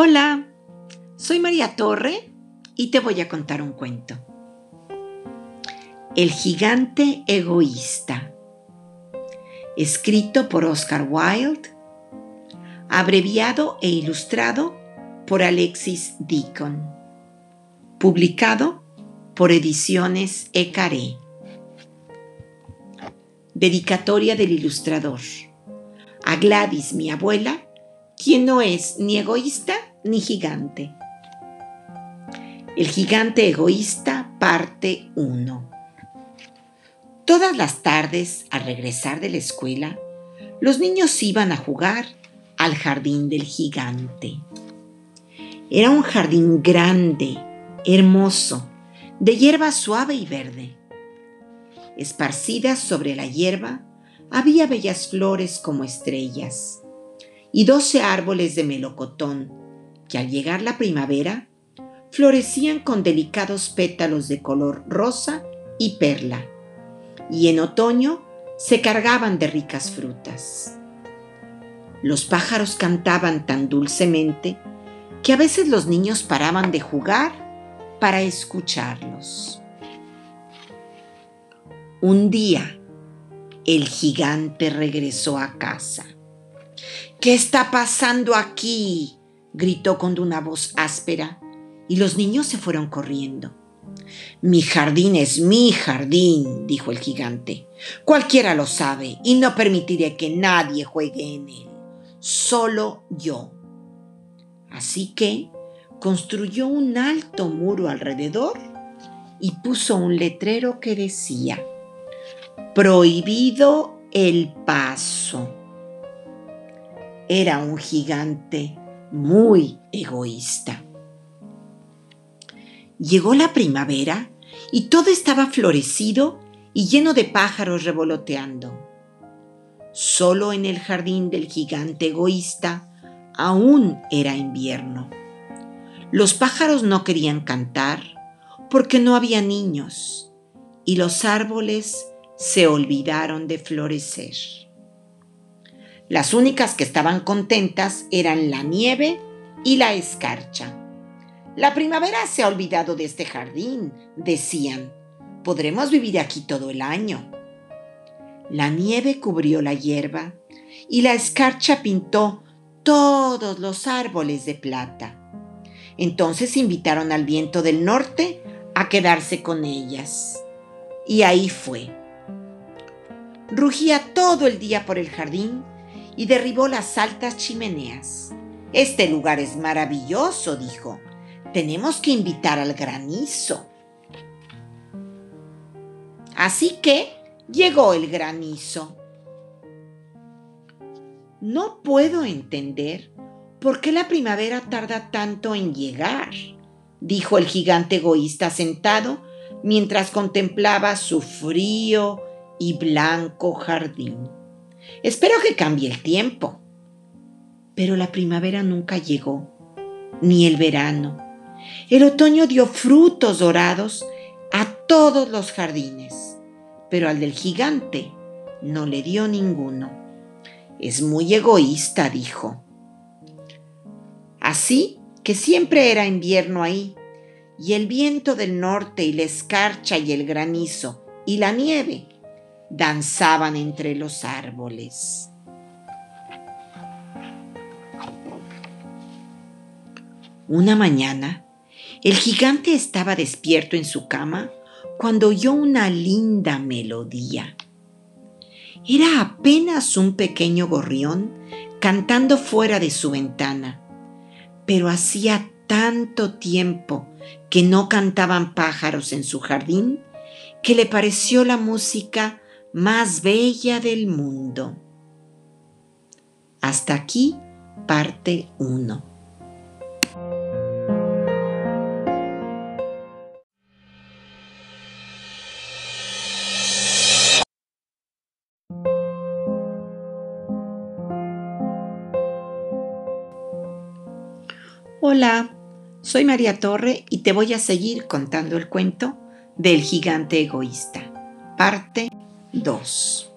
Hola, soy María Torre y te voy a contar un cuento. El gigante egoísta, escrito por Oscar Wilde, abreviado e ilustrado por Alexis Deacon, publicado por Ediciones Ecaré. Dedicatoria del ilustrador. A Gladys, mi abuela, quien no es ni egoísta ni gigante. El gigante egoísta, parte 1. Todas las tardes, al regresar de la escuela, los niños iban a jugar al jardín del gigante. Era un jardín grande, hermoso, de hierba suave y verde. Esparcidas sobre la hierba había bellas flores como estrellas y doce árboles de melocotón que al llegar la primavera florecían con delicados pétalos de color rosa y perla, y en otoño se cargaban de ricas frutas. Los pájaros cantaban tan dulcemente que a veces los niños paraban de jugar para escucharlos. Un día, el gigante regresó a casa ¿Qué está pasando aquí? Gritó con una voz áspera, y los niños se fueron corriendo. Mi jardín es mi jardín, dijo el gigante. Cualquiera lo sabe, y no permitiré que nadie juegue en él, solo yo. Así que construyó un alto muro alrededor y puso un letrero que decía, Prohibido el paso era un gigante muy egoísta. Llegó la primavera y todo estaba florecido y lleno de pájaros revoloteando. Solo en el jardín del gigante egoísta aún era invierno. Los pájaros no querían cantar porque no había niños y los árboles se olvidaron de florecer. Las únicas que estaban contentas eran la nieve y la escarcha. La primavera se ha olvidado de este jardín, decían. Podremos vivir aquí todo el año. La nieve cubrió la hierba y la escarcha pintó todos los árboles de plata. Entonces invitaron al viento del norte a quedarse con ellas. Y ahí fue. Rugía todo el día por el jardín y derribó las altas chimeneas. Este lugar es maravilloso, dijo. Tenemos que invitar al granizo. Así que llegó el granizo. No puedo entender por qué la primavera tarda tanto en llegar, dijo el gigante egoísta sentado mientras contemplaba su frío y blanco jardín. Espero que cambie el tiempo. Pero la primavera nunca llegó, ni el verano. El otoño dio frutos dorados a todos los jardines, pero al del gigante no le dio ninguno. Es muy egoísta, dijo. Así que siempre era invierno ahí, y el viento del norte y la escarcha y el granizo y la nieve danzaban entre los árboles. Una mañana, el gigante estaba despierto en su cama cuando oyó una linda melodía. Era apenas un pequeño gorrión cantando fuera de su ventana, pero hacía tanto tiempo que no cantaban pájaros en su jardín que le pareció la música más bella del mundo. Hasta aquí parte 1. Hola, soy María Torre y te voy a seguir contando el cuento del gigante egoísta, parte 2.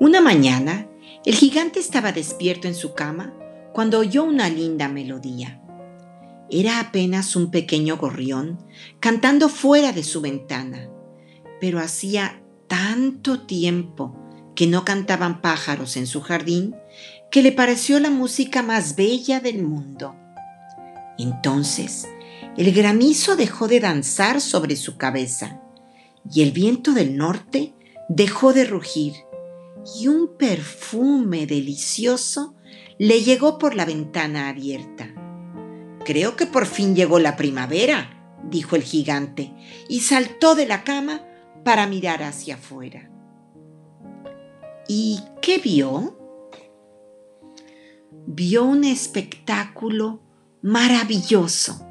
Una mañana, el gigante estaba despierto en su cama cuando oyó una linda melodía. Era apenas un pequeño gorrión cantando fuera de su ventana, pero hacía tanto tiempo que no cantaban pájaros en su jardín que le pareció la música más bella del mundo. Entonces, el granizo dejó de danzar sobre su cabeza y el viento del norte dejó de rugir y un perfume delicioso le llegó por la ventana abierta. Creo que por fin llegó la primavera, dijo el gigante, y saltó de la cama para mirar hacia afuera. ¿Y qué vio? Vio un espectáculo maravilloso.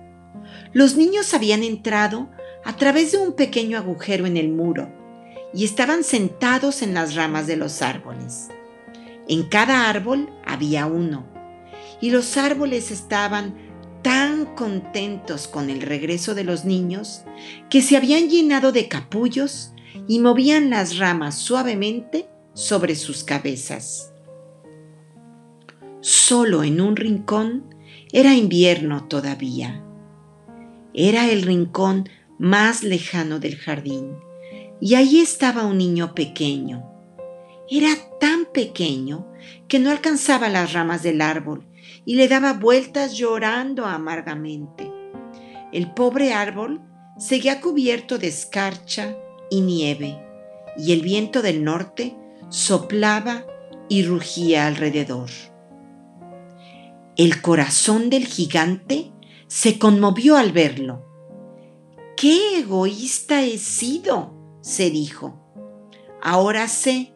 Los niños habían entrado a través de un pequeño agujero en el muro y estaban sentados en las ramas de los árboles. En cada árbol había uno, y los árboles estaban tan contentos con el regreso de los niños que se habían llenado de capullos y movían las ramas suavemente sobre sus cabezas. Solo en un rincón era invierno todavía. Era el rincón más lejano del jardín y allí estaba un niño pequeño. Era tan pequeño que no alcanzaba las ramas del árbol y le daba vueltas llorando amargamente. El pobre árbol seguía cubierto de escarcha y nieve, y el viento del norte soplaba y rugía alrededor. El corazón del gigante se conmovió al verlo. ¡Qué egoísta he sido! se dijo. Ahora sé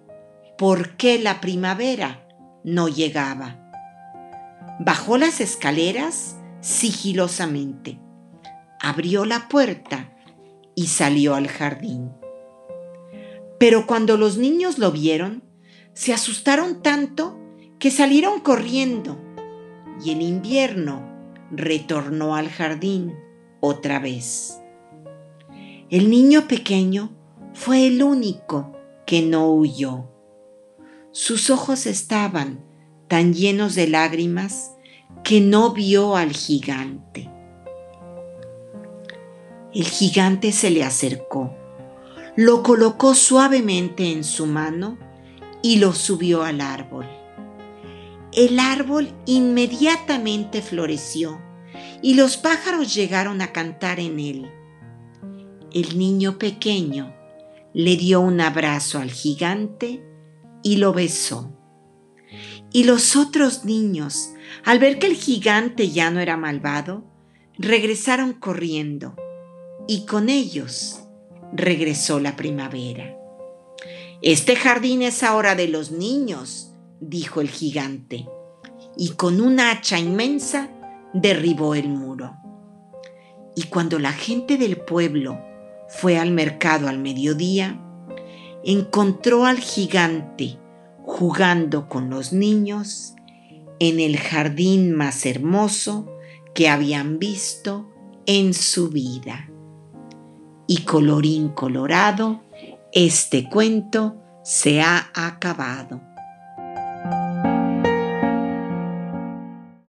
por qué la primavera no llegaba. Bajó las escaleras sigilosamente, abrió la puerta y salió al jardín. Pero cuando los niños lo vieron, se asustaron tanto que salieron corriendo y el invierno retornó al jardín otra vez. El niño pequeño fue el único que no huyó. Sus ojos estaban tan llenos de lágrimas que no vio al gigante. El gigante se le acercó, lo colocó suavemente en su mano y lo subió al árbol. El árbol inmediatamente floreció y los pájaros llegaron a cantar en él. El niño pequeño le dio un abrazo al gigante y lo besó. Y los otros niños, al ver que el gigante ya no era malvado, regresaron corriendo y con ellos regresó la primavera. Este jardín es ahora de los niños, dijo el gigante, y con una hacha inmensa derribó el muro. Y cuando la gente del pueblo fue al mercado al mediodía, encontró al gigante jugando con los niños en el jardín más hermoso que habían visto en su vida. Y colorín colorado, este cuento se ha acabado.